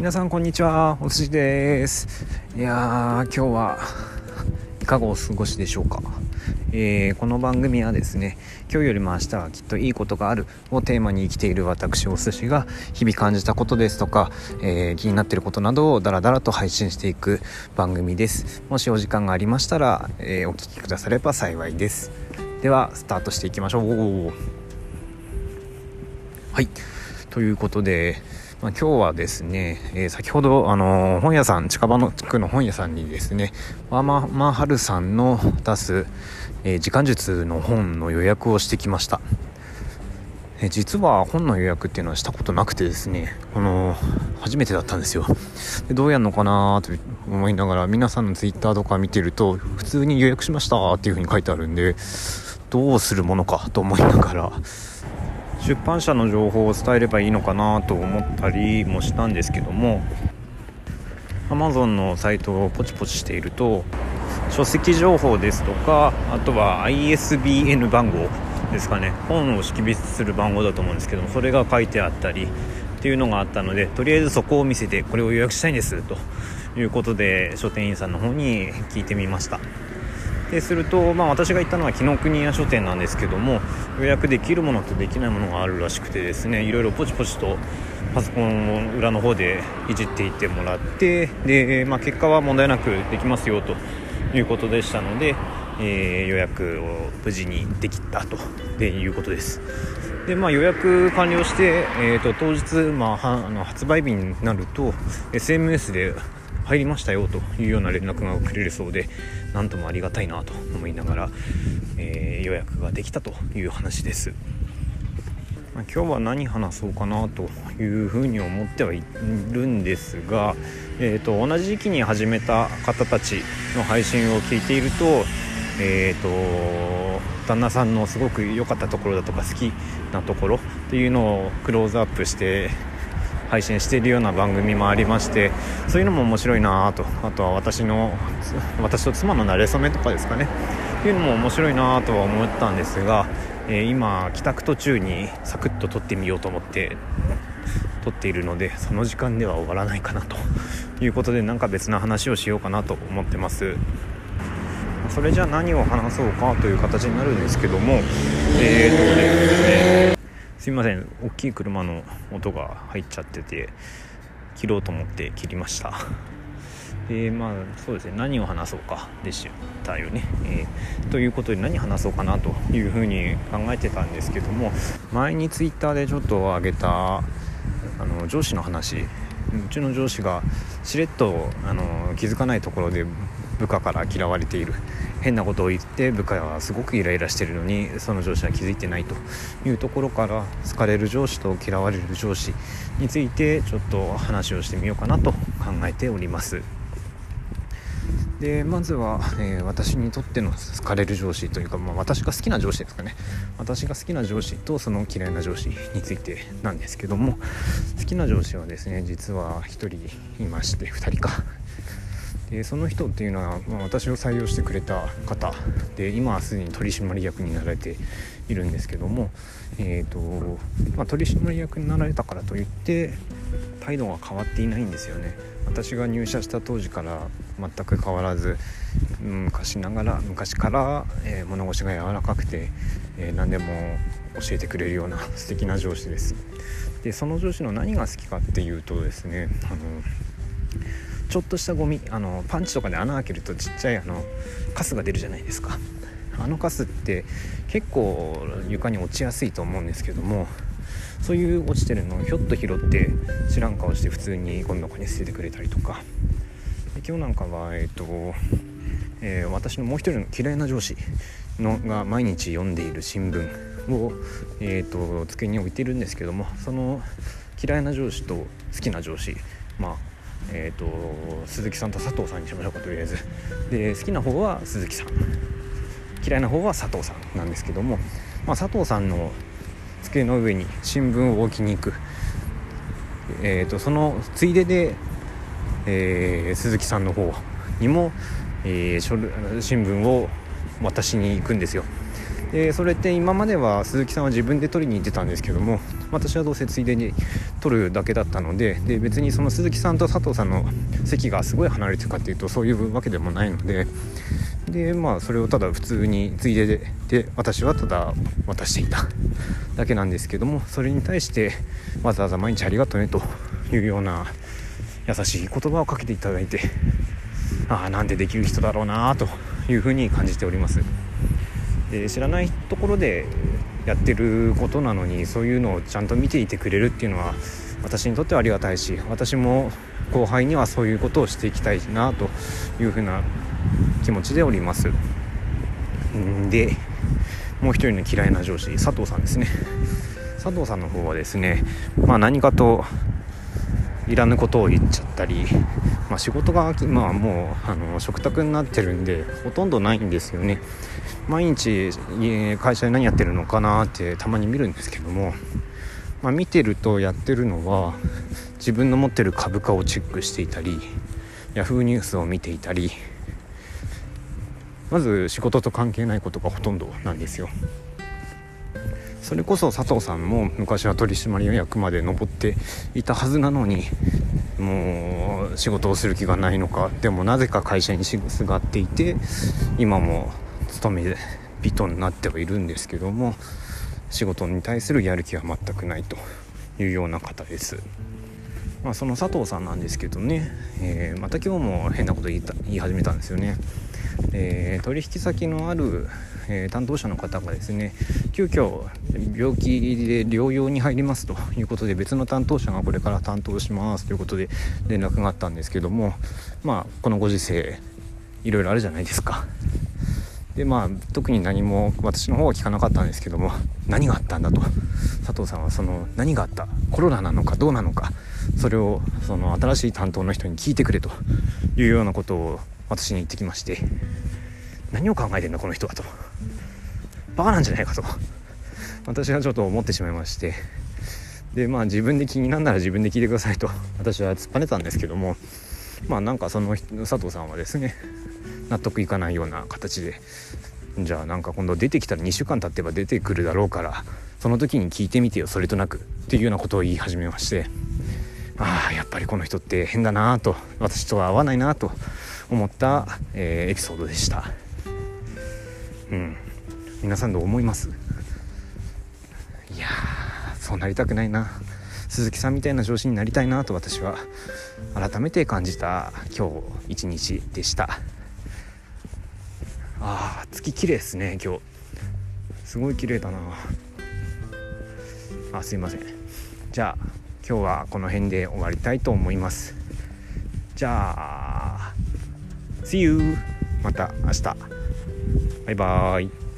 皆さんこんにちは。おすしです。いやー今日はいかがお過ごしでしょうか、えー、この番組はですね今日よりも明日はきっといいことがあるをテーマに生きている私お寿司が日々感じたことですとか、えー、気になっていることなどをダラダラと配信していく番組です。もしお時間がありましたら、えー、お聴きくだされば幸いです。ではスタートしていきましょう。はい。ということでまあ、今日はですね、えー、先ほど、あのー、本屋さん近場の地区の本屋さんにですねワーママハルさんの出す、えー、時間術の本の予約をしてきました、え実は本の予約っていうのはしたことなくてですね、この初めてだったんですよ。でどうやるのかなと思いながら皆さんのツイッターとか見てると普通に予約しましたっていう風に書いてあるんでどうするものかと思いながら出版社の情報を伝えればいいのかなと思ったりもしたんですけども Amazon のサイトをポチポチしていると書籍情報ですとかあとは ISBN 番号ですかね。本を識別する番号だと思うんですけどもそれが書いてあったりっていうのがあったのでとりあえずそこを見せてこれを予約したいんですということで書店員さんの方に聞いてみました。ですると、まあ、私が行ったのは紀ノ国屋書店なんですけども予約できるものとできないものがあるらしくてですねいろいろポチポチとパソコンを裏の方でいじっていってもらってで、まあ、結果は問題なくできますよということでしたので、えー、予約を無事にできたということです。で、まあ、予約完了して、えーと、当日、まあ、あの発売日になると SMS で入りましたよというような連絡がくれるそうで何ともありがたいなと思いながら、えー、予約ができたという話です。まあ、今日は何話そうかなというふうに思ってはいるんですが、えーと、同じ時期に始めた方たちの配信を聞いていると,、えーと旦那さんのすごく良かったところだとか好きなところっていうのをクローズアップして配信しているような番組もありましてそういうのも面白いなと。あとは私の私と妻の馴れ初めとかですかね。っていうのも面白いなとは思ったんですが、えー、今帰宅途中にサクッと撮ってみようと思って撮っているのでその時間では終わらないかなと。いうことでなんか別な話をしようかなと思ってます。それじゃあ何を話そうかという形になるんですけどもえーとねすいません。大きい車の音が入っちゃってて切ろうと思って切りました。えー、まあそうですね。何を話そうかでしたよね、えー、ということで何話そうかなというふうに考えてたんですけども前にツイッターでちょっと上げたあの上司の話。うちの上司がしれっとあの気づかないところで部下から嫌われている。変なことを言って部下はすごくイライラしてるのにその上司は気づいてないというところから好かれる上司と嫌われる上司についてちょっと話をしてみようかなと考えております。でまずは、えー、私にとっての好かれる上司というか、まあ、私が好きな上司ですかね。私が好きな上司とその嫌いな上司についてなんですけども好きな上司はですね実は1人いまして2人か。でその人っていうのは、まあ、私を採用してくれた方で今はすでに取締役になられているんですけども、えーとまあ、取締役になられたからといって態度が変わっていないんですよね。私が入社した当時から全く変わらず昔ながら昔から、えー、物腰が柔らかくて、えー、何でも教えてくれるような素敵な上司です。でその上司の何が好きかっていうとですねあのちょっとしたゴミあのパンチとかで穴開けるとちっちゃいあのカスが出るじゃないですか。あのカスって結構床に落ちやすいと思うんですけどもそういう落ちてるのをひょっと拾って知らん顔して普通にゴミ箱に捨ててくれたりとか。今日なんかはえっ、ー、と、えー、私のもう一人の嫌いな上司のが毎日読んでいる新聞を、えーと、机に置いてるんですけどもその嫌いな上司と好きな上司まあえーと、鈴木さんと佐藤さんにしましょうかとりあえず。で好きな方は鈴木さん。嫌いな方は佐藤さんなんですけども、まあ、佐藤さんの机の上に新聞を置きに行く、えーと、そのついでで、えー、鈴木さんの方にも、えー、新聞を渡しに行くんですよ。でそれって今までは鈴木さんは自分で取りに行ってたんですけども私はどうせついでに取るだけだったのでで別にその鈴木さんと佐藤さんの席がすごい離れてるかっていうとそういうわけでもないのででまあそれをただ普通についででで私はただ渡していただけなんですけどもそれに対してわざわざ毎日ありがとうねというような優しい言葉をかけていただいてああなんでできる人だろうなというふうに感じております。で知らないところでやってることなのにそういうのをちゃんと見ていてくれるっていうのは私にとってはありがたいし私も後輩にはそういうことをしていきたいなというふうな気持ちでおります。でもう一人の嫌いな上司佐藤さんですね。佐藤さんの方はですねまあ何かといらぬことを言っちゃったり、まあ、仕事が、まあ、もうあの食卓になってるんでほとんどないんですよね毎日会社で何やってるのかなってたまに見るんですけども、まあ、見てるとやってるのは自分の持ってる株価をチェックしていたり yahoo！ニュースを見ていたりまず仕事と関係ないことがほとんどなんですよそれこそ佐藤さんも昔は取締役まで上っていたはずなのにもう仕事をする気がないのかでもなぜか会社にすがっていて今も勤め人になってはいるんですけども仕事に対するやる気は全くないというような方です。まあ、その佐藤さんなんですけどね、えー、また今日も変なこと言い始めたんですよね。えー、取引先のある、えー、担当者の方がですね急遽病気で療養に入りますということで別の担当者がこれから担当しますということで連絡があったんですけどもまあこのご時世いろいろあるじゃないですか。でまあ特に何も私の方は聞かなかったんですけども何があったんだと。佐藤さんはその何があった？コロナなのかどうなのかそれをその新しい担当の人に聞いてくれというようなことを私に言ってきまして。何を考えてんだこの人はと。バカなんじゃないかと。私はちょっと思ってしまいまして。でまあ自分で気になるなら自分で聞いてくださいと。私は突っぱねたんですけども。まあなんかその佐藤さんはですね納得いかないような形で。じゃあなんか今度出てきたら2週間経ってば出てくるだろうからその時に聞いてみてよそれとなくっていうようなことを言い始めまして。ああやっぱりこの人って変だなと私とは合わないなと思った、えー、エピソードでした。うん。皆さんどう思います？いやそうなりたくないな。鈴木さんみたいな上司になりたいなと私は改めて感じた今日一日でした。あー月綺麗ですね今日。すごい綺麗だな。あすいません。じゃあ今日はこの辺で終わりたいと思います。じゃあ See you また明日。バイバーイ。